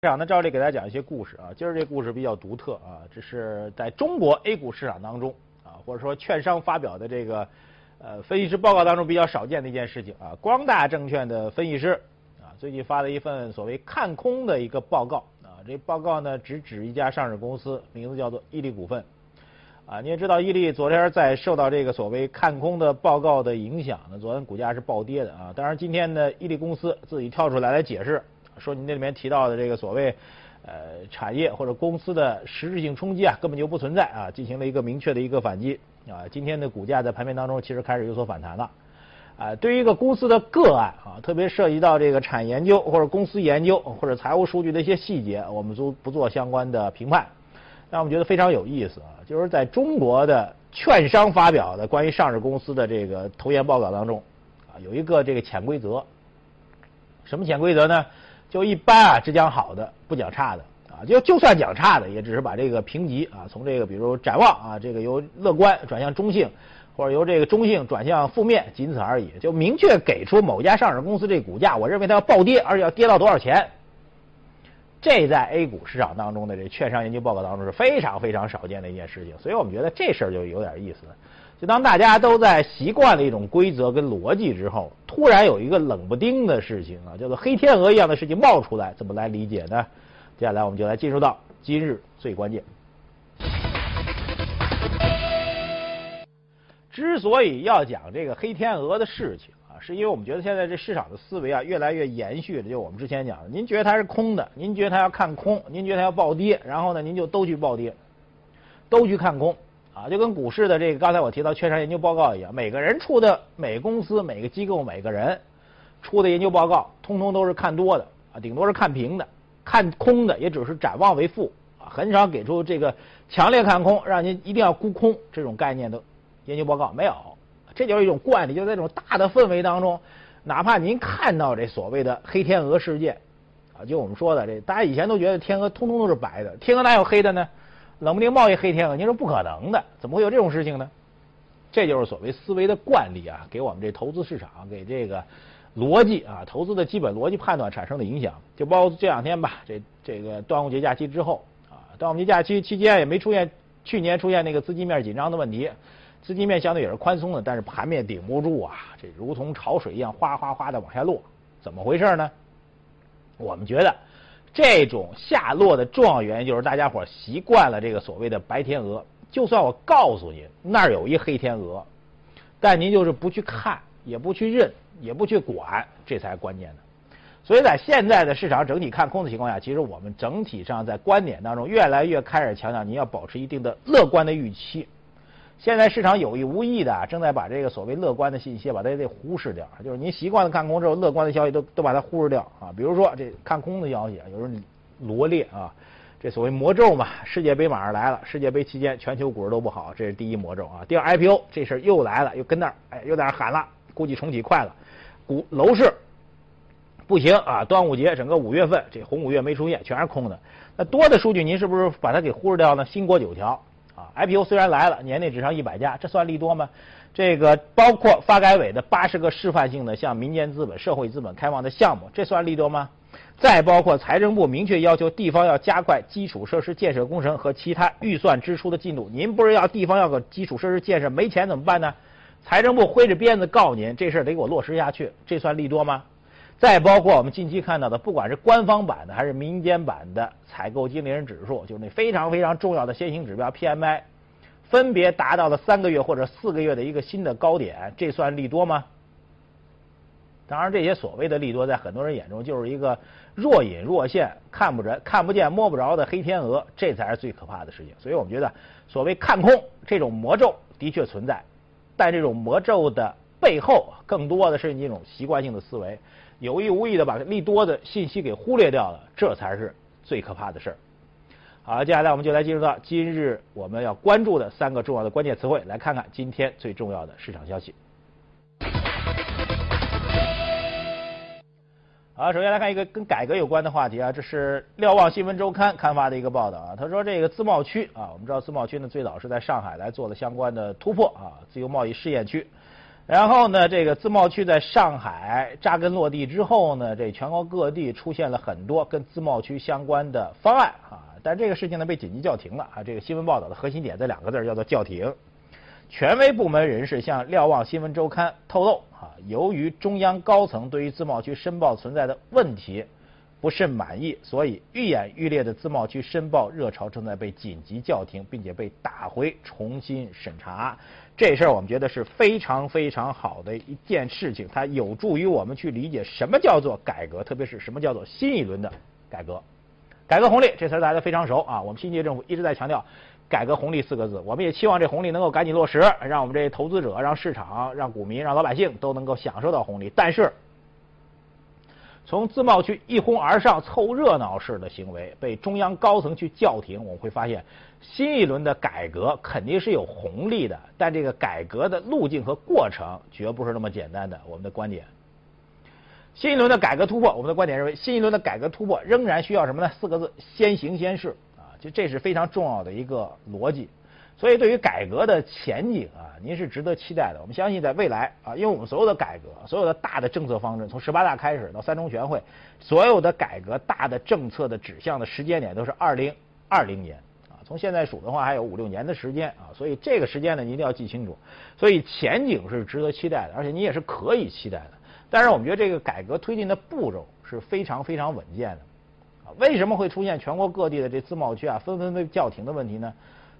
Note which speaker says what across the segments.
Speaker 1: 市场呢，照例给大家讲一些故事啊。今儿这故事比较独特啊，这是在中国 A 股市场当中啊，或者说券商发表的这个呃分析师报告当中比较少见的一件事情啊。光大证券的分析师啊，最近发了一份所谓看空的一个报告啊。这报告呢，只指一家上市公司，名字叫做伊利股份啊。你也知道，伊利昨天在受到这个所谓看空的报告的影响呢，昨天股价是暴跌的啊。当然，今天呢，伊利公司自己跳出来来解释。说你那里面提到的这个所谓呃产业或者公司的实质性冲击啊，根本就不存在啊，进行了一个明确的一个反击啊。今天的股价在盘面当中其实开始有所反弹了啊。对于一个公司的个案啊，特别涉及到这个产研究或者公司研究或者财务数据的一些细节，我们都不做相关的评判。但我们觉得非常有意思啊，就是在中国的券商发表的关于上市公司的这个投研报告当中啊，有一个这个潜规则。什么潜规则呢？就一般啊，只讲好的，不讲差的啊。就就算讲差的，也只是把这个评级啊，从这个比如展望啊，这个由乐观转向中性，或者由这个中性转向负面，仅此而已。就明确给出某家上市公司这股价，我认为它要暴跌，而且要跌到多少钱。这在 A 股市场当中的这券商研究报告当中是非常非常少见的一件事情，所以我们觉得这事儿就有点意思。就当大家都在习惯了一种规则跟逻辑之后，突然有一个冷不丁的事情啊，叫做黑天鹅一样的事情冒出来，怎么来理解呢？接下来我们就来进入到今日最关键。之所以要讲这个黑天鹅的事情啊，是因为我们觉得现在这市场的思维啊，越来越延续了，就我们之前讲的，您觉得它是空的，您觉得它要看空，您觉得它要暴跌，然后呢，您就都去暴跌，都去看空。啊，就跟股市的这个刚才我提到券商研究报告一样，每个人出的每公司、每个机构、每个人出的研究报告，通通都是看多的啊，顶多是看平的，看空的也只是展望为负啊，很少给出这个强烈看空，让您一定要沽空这种概念的研究报告没有。这就是一种惯例，就在这种大的氛围当中，哪怕您看到这所谓的黑天鹅事件啊，就我们说的这，大家以前都觉得天鹅通通都是白的，天鹅哪有黑的呢？冷不丁冒一黑天鹅，您说不可能的，怎么会有这种事情呢？这就是所谓思维的惯例啊，给我们这投资市场，给这个逻辑啊，投资的基本逻辑判断产生的影响。就包括这两天吧，这这个端午节假期之后啊，端午节假期期间也没出现去年出现那个资金面紧张的问题，资金面相对也是宽松的，但是盘面顶不住啊，这如同潮水一样哗哗哗的往下落，怎么回事呢？我们觉得。这种下落的重要原因就是大家伙习惯了这个所谓的白天鹅。就算我告诉您那儿有一黑天鹅，但您就是不去看，也不去认，也不去管，这才关键的。所以在现在的市场整体看空的情况下，其实我们整体上在观点当中越来越开始强调，您要保持一定的乐观的预期。现在市场有意无意的正在把这个所谓乐观的信息把它给忽视掉，就是您习惯了看空之后，乐观的消息都都把它忽视掉啊。比如说这看空的消息啊，有人罗列啊，这所谓魔咒嘛，世界杯马上来了，世界杯期间全球股市都不好，这是第一魔咒啊。第二 IPO 这事又来了，又跟那儿哎又在那喊了，估计重启快了，股楼市不行啊。端午节整个五月份这红五月没出现，全是空的。那多的数据您是不是把它给忽视掉呢？新国九条。啊，IPO 虽然来了，年内只上一百家，这算利多吗？这个包括发改委的八十个示范性的向民间资本、社会资本开放的项目，这算利多吗？再包括财政部明确要求地方要加快基础设施建设工程和其他预算支出的进度。您不是要地方要个基础设施建设，没钱怎么办呢？财政部挥着鞭子告您，这事儿得给我落实下去，这算利多吗？再包括我们近期看到的，不管是官方版的还是民间版的采购经理人指数，就是那非常非常重要的先行指标 PMI，分别达到了三个月或者四个月的一个新的高点，这算利多吗？当然，这些所谓的利多，在很多人眼中就是一个若隐若现、看不着、看不见、摸不着的黑天鹅，这才是最可怕的事情。所以我们觉得，所谓看空这种魔咒的确存在，但这种魔咒的背后，更多的是一种习惯性的思维。有意无意的把利多的信息给忽略掉了，这才是最可怕的事儿。好，接下来我们就来进入到今日我们要关注的三个重要的关键词汇，来看看今天最重要的市场消息。好，首先来看一个跟改革有关的话题啊，这是瞭望新闻周刊刊发的一个报道啊，他说这个自贸区啊，我们知道自贸区呢最早是在上海来做了相关的突破啊，自由贸易试验区。然后呢，这个自贸区在上海扎根落地之后呢，这全国各地出现了很多跟自贸区相关的方案啊。但这个事情呢被紧急叫停了啊。这个新闻报道的核心点这两个字叫做叫停。权威部门人士向瞭望新闻周刊透露啊，由于中央高层对于自贸区申报存在的问题不甚满意，所以愈演愈烈的自贸区申报热潮正在被紧急叫停，并且被打回重新审查。这事儿我们觉得是非常非常好的一件事情，它有助于我们去理解什么叫做改革，特别是什么叫做新一轮的改革。改革红利这词大家非常熟啊，我们新届政府一直在强调“改革红利”四个字，我们也期望这红利能够赶紧落实，让我们这些投资者、让市场、让股民、让老百姓都能够享受到红利。但是，从自贸区一哄而上凑热闹式的行为被中央高层去叫停，我们会发现，新一轮的改革肯定是有红利的，但这个改革的路径和过程绝不是那么简单的。我们的观点，新一轮的改革突破，我们的观点认为，新一轮的改革突破仍然需要什么呢？四个字：先行先试啊！就这是非常重要的一个逻辑。所以，对于改革的前景啊，您是值得期待的。我们相信，在未来啊，因为我们所有的改革、所有的大的政策方针，从十八大开始到三中全会，所有的改革大的政策的指向的时间点都是二零二零年啊。从现在数的话，还有五六年的时间啊。所以这个时间呢，你一定要记清楚。所以前景是值得期待的，而且你也是可以期待的。但是我们觉得这个改革推进的步骤是非常非常稳健的啊。为什么会出现全国各地的这自贸区啊纷纷被叫停的问题呢？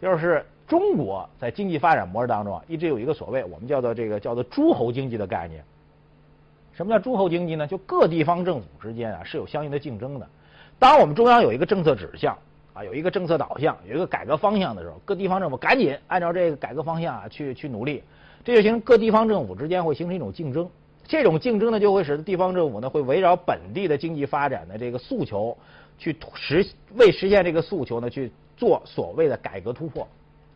Speaker 1: 就是中国在经济发展模式当中啊，一直有一个所谓我们叫做这个叫做诸侯经济的概念。什么叫诸侯经济呢？就各地方政府之间啊是有相应的竞争的。当我们中央有一个政策指向啊，有一个政策导向，有一个改革方向的时候，各地方政府赶紧按照这个改革方向啊去去努力，这就形成各地方政府之间会形成一种竞争。这种竞争呢，就会使得地方政府呢会围绕本地的经济发展的这个诉求去实为实现这个诉求呢去。做所谓的改革突破，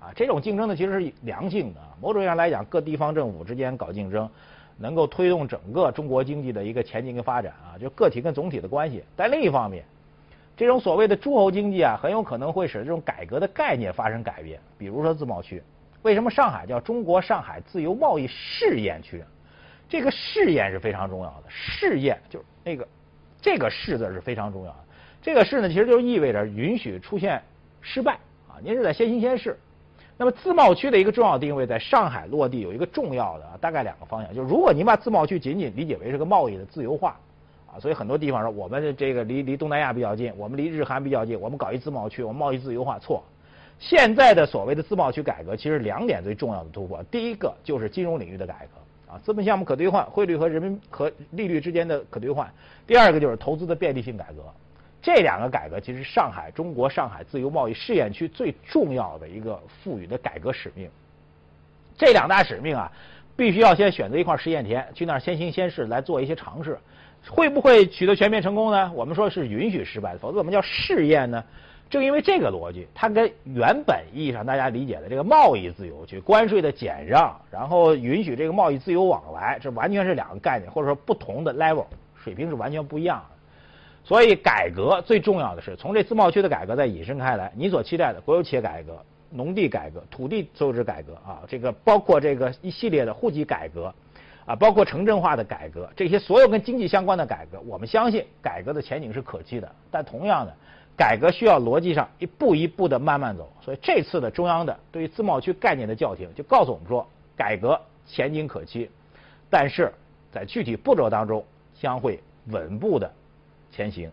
Speaker 1: 啊，这种竞争呢其实是良性的。某种意义上来讲，各地方政府之间搞竞争，能够推动整个中国经济的一个前进跟发展啊，就个体跟总体的关系。但另一方面，这种所谓的诸侯经济啊，很有可能会使这种改革的概念发生改变。比如说自贸区，为什么上海叫中国上海自由贸易试验区？这个试验是非常重要的。试验就是那个这个“试”字是非常重要的。这个“试”呢，其实就意味着允许出现。失败啊！您是在先行先试。那么自贸区的一个重要定位，在上海落地有一个重要的大概两个方向，就是如果您把自贸区仅仅理解为是个贸易的自由化啊，所以很多地方说我们这个离离东南亚比较近，我们离日韩比较近，我们搞一自贸区，我们贸易自由化错。现在的所谓的自贸区改革，其实两点最重要的突破，第一个就是金融领域的改革啊，资本项目可兑换，汇率和人民和利率之间的可兑换；第二个就是投资的便利性改革。这两个改革其实上海中国上海自由贸易试验区最重要的一个赋予的改革使命。这两大使命啊，必须要先选择一块试验田，去那儿先行先试来做一些尝试，会不会取得全面成功呢？我们说是允许失败的，否则怎么叫试验呢？正因为这个逻辑，它跟原本意义上大家理解的这个贸易自由，去关税的减让，然后允许这个贸易自由往来，这完全是两个概念，或者说不同的 level 水平是完全不一样的。所以，改革最重要的是从这自贸区的改革再引申开来。你所期待的国有企业改革、农地改革、土地所有制改革啊，这个包括这个一系列的户籍改革，啊，包括城镇化的改革，这些所有跟经济相关的改革，我们相信改革的前景是可期的。但同样的，改革需要逻辑上一步一步的慢慢走。所以这次的中央的对于自贸区概念的叫停，就告诉我们说，改革前景可期，但是在具体步骤当中将会稳步的。前行。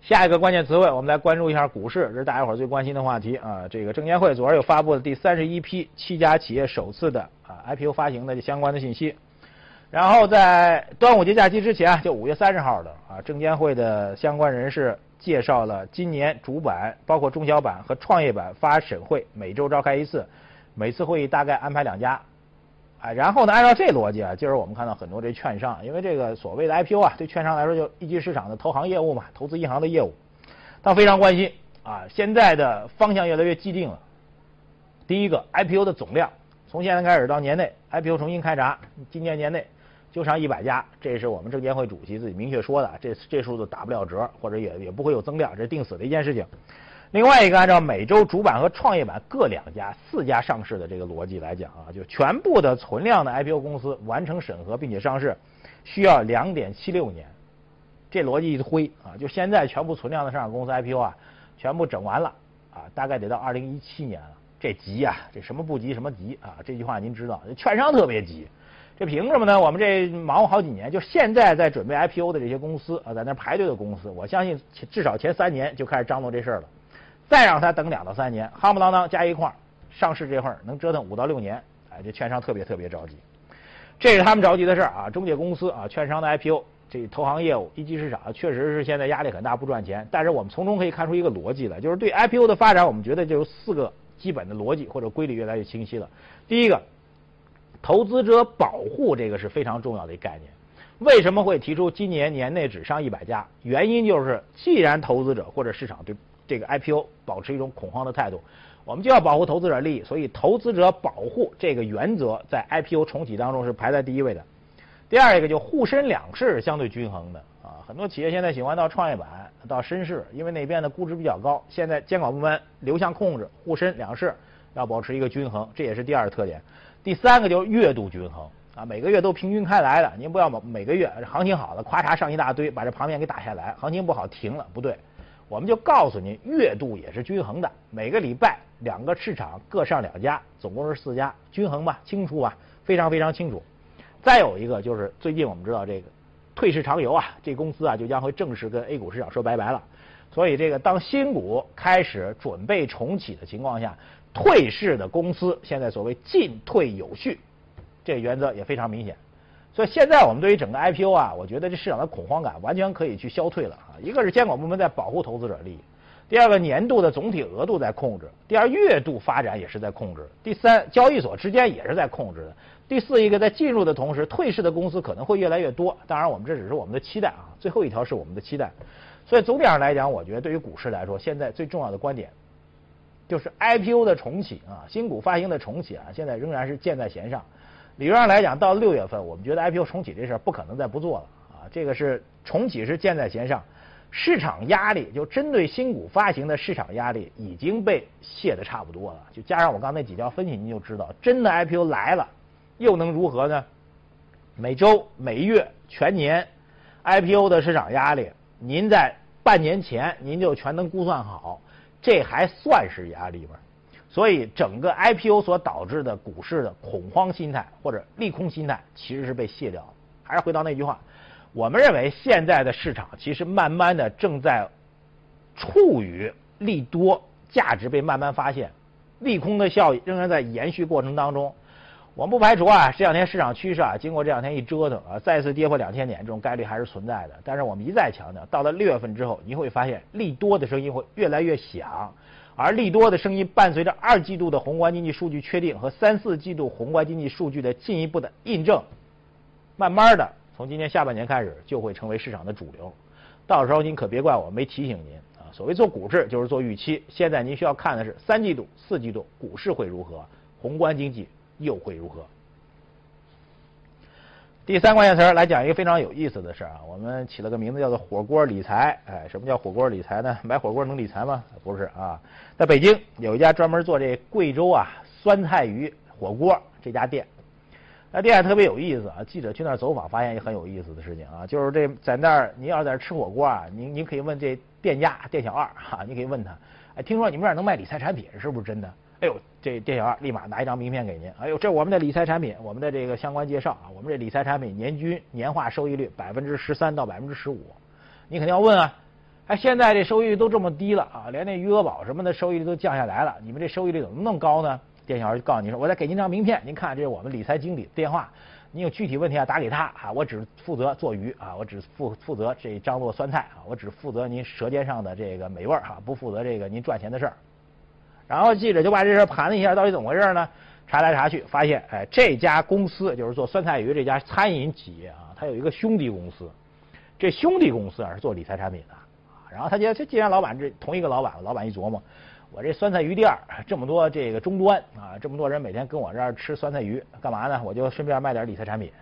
Speaker 1: 下一个关键词汇，我们来关注一下股市，这是大家伙最关心的话题啊。这个证监会昨儿又发布了第三十一批七家企业首次的啊 IPO 发行的相关的信息。然后在端午节假期之前，就五月三十号的啊，证监会的相关人士介绍了今年主板、包括中小板和创业板发审会每周召开一次，每次会议大概安排两家。哎，然后呢？按照这逻辑啊，今儿我们看到很多这券商，因为这个所谓的 IPO 啊，对券商来说就一级市场的投行业务嘛，投资银行的业务，他非常关心啊。现在的方向越来越既定了。第一个，IPO 的总量，从现在开始到年内 IPO 重新开闸，今年年内就上一百家，这是我们证监会主席自己明确说的，这这数字打不了折，或者也也不会有增量，这定死的一件事情。另外一个，按照每周主板和创业板各两家、四家上市的这个逻辑来讲啊，就全部的存量的 IPO 公司完成审核并且上市，需要两点七六年。这逻辑一挥啊，就现在全部存量的上市公司 IPO 啊，全部整完了啊，大概得到二零一七年了。这急呀，这什么不急什么急啊？这句话您知道，券商特别急。这凭什么呢？我们这忙活好几年，就现在在准备 IPO 的这些公司啊，在那排队的公司，我相信至少前三年就开始张罗这事儿了。再让他等两到三年，夯不啷当加一块儿，上市这会儿能折腾五到六年，哎，这券商特别特别着急，这是他们着急的事儿啊。中介公司啊，券商的 IPO，这投行业务、一级市场确实是现在压力很大，不赚钱。但是我们从中可以看出一个逻辑来，就是对 IPO 的发展，我们觉得就有四个基本的逻辑或者规律越来越清晰了。第一个，投资者保护这个是非常重要的一概念。为什么会提出今年年内只上一百家？原因就是，既然投资者或者市场对这个 IPO 保持一种恐慌的态度，我们就要保护投资者利益，所以投资者保护这个原则在 IPO 重启当中是排在第一位的。第二一个就沪深两市相对均衡的啊，很多企业现在喜欢到创业板、到深市，因为那边的估值比较高。现在监管部门流向控制，沪深两市要保持一个均衡，这也是第二个特点。第三个就是月度均衡啊，每个月都平均开来的，您不要每个月行情好了，咵嚓上一大堆，把这旁边给打下来；行情不好停了，不对。我们就告诉您，月度也是均衡的，每个礼拜两个市场各上两家，总共是四家，均衡吧，清楚吧，非常非常清楚。再有一个就是最近我们知道这个退市长游啊，这公司啊就将会正式跟 A 股市场说拜拜了。所以这个当新股开始准备重启的情况下，退市的公司现在所谓进退有序，这原则也非常明显。所以现在我们对于整个 IPO 啊，我觉得这市场的恐慌感完全可以去消退了啊。一个是监管部门在保护投资者利益，第二个年度的总体额度在控制，第二月度发展也是在控制，第三交易所之间也是在控制的，第四一个在进入的同时，退市的公司可能会越来越多。当然我们这只是我们的期待啊，最后一条是我们的期待。所以总体上来讲，我觉得对于股市来说，现在最重要的观点就是 IPO 的重启啊，新股发行的重启啊，现在仍然是箭在弦上。理论上来讲，到六月份，我们觉得 IPO 重启这事儿不可能再不做了啊。这个是重启是箭在弦上，市场压力就针对新股发行的市场压力已经被卸的差不多了。就加上我刚才几条分析，您就知道，真的 IPO 来了，又能如何呢？每周、每月、全年 IPO 的市场压力，您在半年前您就全能估算好，这还算是压力吗？所以，整个 IPO 所导致的股市的恐慌心态或者利空心态，其实是被卸掉了。还是回到那句话，我们认为现在的市场其实慢慢的正在处于利多价值被慢慢发现，利空的效应仍然在延续过程当中。我们不排除啊，这两天市场趋势啊，经过这两天一折腾啊，再次跌破两千点，这种概率还是存在的。但是我们一再强调，到了六月份之后，你会发现利多的声音会越来越响。而利多的声音伴随着二季度的宏观经济数据确定和三四季度宏观经济数据的进一步的印证，慢慢的从今年下半年开始就会成为市场的主流。到时候您可别怪我没提醒您啊！所谓做股市就是做预期，现在您需要看的是三季度、四季度股市会如何，宏观经济又会如何。第三关键词来讲一个非常有意思的事儿啊，我们起了个名字叫做火锅理财。哎，什么叫火锅理财呢？买火锅能理财吗？不是啊，在北京有一家专门做这贵州啊酸菜鱼火锅这家店，那店特别有意思啊。记者去那儿走访，发现一个很有意思的事情啊，就是这在那儿，您要是在那儿吃火锅啊，您您可以问这店家店小二哈，你可以问他，哎，听说你们这儿能卖理财产品，是不是真的？哎呦，这店小二立马拿一张名片给您。哎呦，这我们的理财产品，我们的这个相关介绍啊，我们这理财产品年均年化收益率百分之十三到百分之十五。你肯定要问啊，哎，现在这收益率都这么低了啊，连那余额宝什么的收益率都降下来了，你们这收益率怎么那么高呢？店小二就告诉你说，我再给您张名片，您看这是我们理财经理电话，您有具体问题啊打给他啊，我只负责做鱼啊，我只负负责这张罗酸菜啊，我只负责您舌尖上的这个美味哈，不负责这个您赚钱的事儿。然后记者就把这事盘了一下，到底怎么回事呢？查来查去，发现，哎，这家公司就是做酸菜鱼这家餐饮企业啊，它有一个兄弟公司，这兄弟公司啊是做理财产品的啊。然后他觉得，这既然老板这同一个老板，老板一琢磨，我这酸菜鱼店这么多这个终端啊，这么多人每天跟我这儿吃酸菜鱼，干嘛呢？我就顺便卖点理财产品。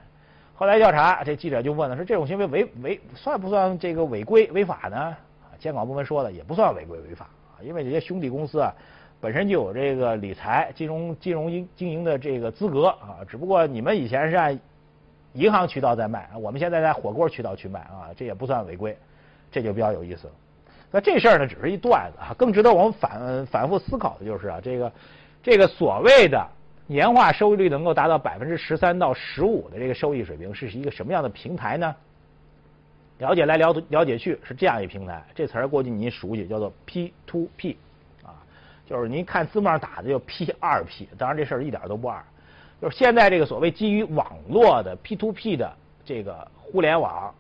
Speaker 1: 后来调查，这记者就问了，说这种行为违违算不算这个违规违法呢？监管部门说了，也不算违规违法啊。因为这些兄弟公司啊，本身就有这个理财、金融、金融经经营的这个资格啊，只不过你们以前是按银行渠道在卖，我们现在在火锅渠道去卖啊，这也不算违规，这就比较有意思了。那这事儿呢，只是一段子啊，更值得我们反反复思考的就是啊，这个这个所谓的年化收益率能够达到百分之十三到十五的这个收益水平，是一个什么样的平台呢？了解来了了解去是这样一平台，这词儿估计您熟悉，叫做 P to P，就是您看字幕上打的就 P 二 P，当然这事儿一点都不二，就是现在这个所谓基于网络的 P to P 的这个互联网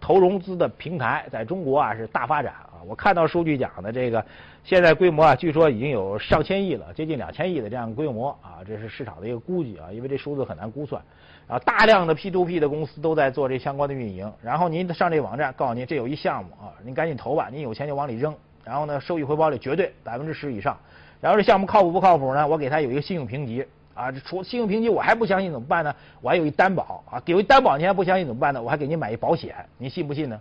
Speaker 1: 投融资的平台，在中国啊是大发展啊。我看到数据讲的这个现在规模啊，据说已经有上千亿了，接近两千亿的这样规模啊，这是市场的一个估计啊，因为这数字很难估算。然后大量的 P to P 的公司都在做这相关的运营，然后您上这网站，告诉您这有一项目啊，您赶紧投吧，您有钱就往里扔，然后呢收益回报率绝对百分之十以上，然后这项目靠谱不靠谱呢？我给他有一个信用评级啊，这除信用评级我还不相信怎么办呢？我还有一担保啊，给一担保您还不相信怎么办呢？我还给您买一保险，您信不信呢？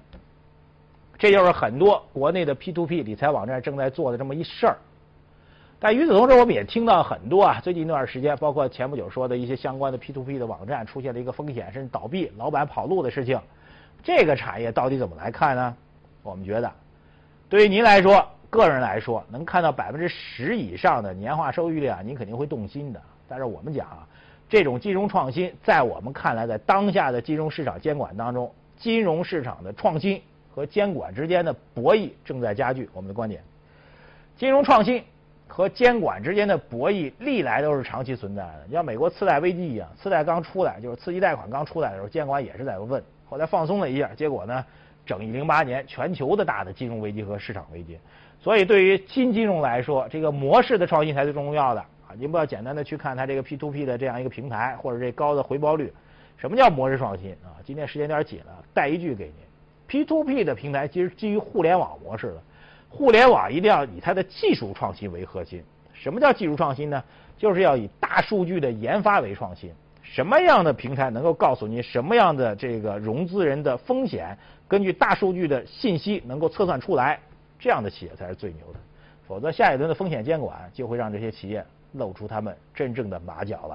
Speaker 1: 这就是很多国内的 P to P 理财网站正在做的这么一事儿。但与此同时，我们也听到很多啊，最近一段时间，包括前不久说的一些相关的 P to P 的网站出现了一个风险，甚至倒闭、老板跑路的事情。这个产业到底怎么来看呢？我们觉得，对于您来说，个人来说，能看到百分之十以上的年化收益率啊，您肯定会动心的。但是我们讲啊，这种金融创新，在我们看来，在当下的金融市场监管当中，金融市场的创新和监管之间的博弈正在加剧。我们的观点，金融创新。和监管之间的博弈历来都是长期存在的，像美国次贷危机一样，次贷刚出来就是刺激贷款刚出来的时候，监管也是在问，后来放松了一下，结果呢，整一零八年全球的大的金融危机和市场危机，所以对于新金融来说，这个模式的创新才是重要的啊！您不要简单的去看它这个 P to P 的这样一个平台或者这高的回报率，什么叫模式创新啊？今天时间有点紧了，带一句给您：P to P 的平台其实基于互联网模式的。互联网一定要以它的技术创新为核心。什么叫技术创新呢？就是要以大数据的研发为创新。什么样的平台能够告诉你什么样的这个融资人的风险，根据大数据的信息能够测算出来，这样的企业才是最牛的。否则，下一轮的风险监管就会让这些企业露出他们真正的马脚了。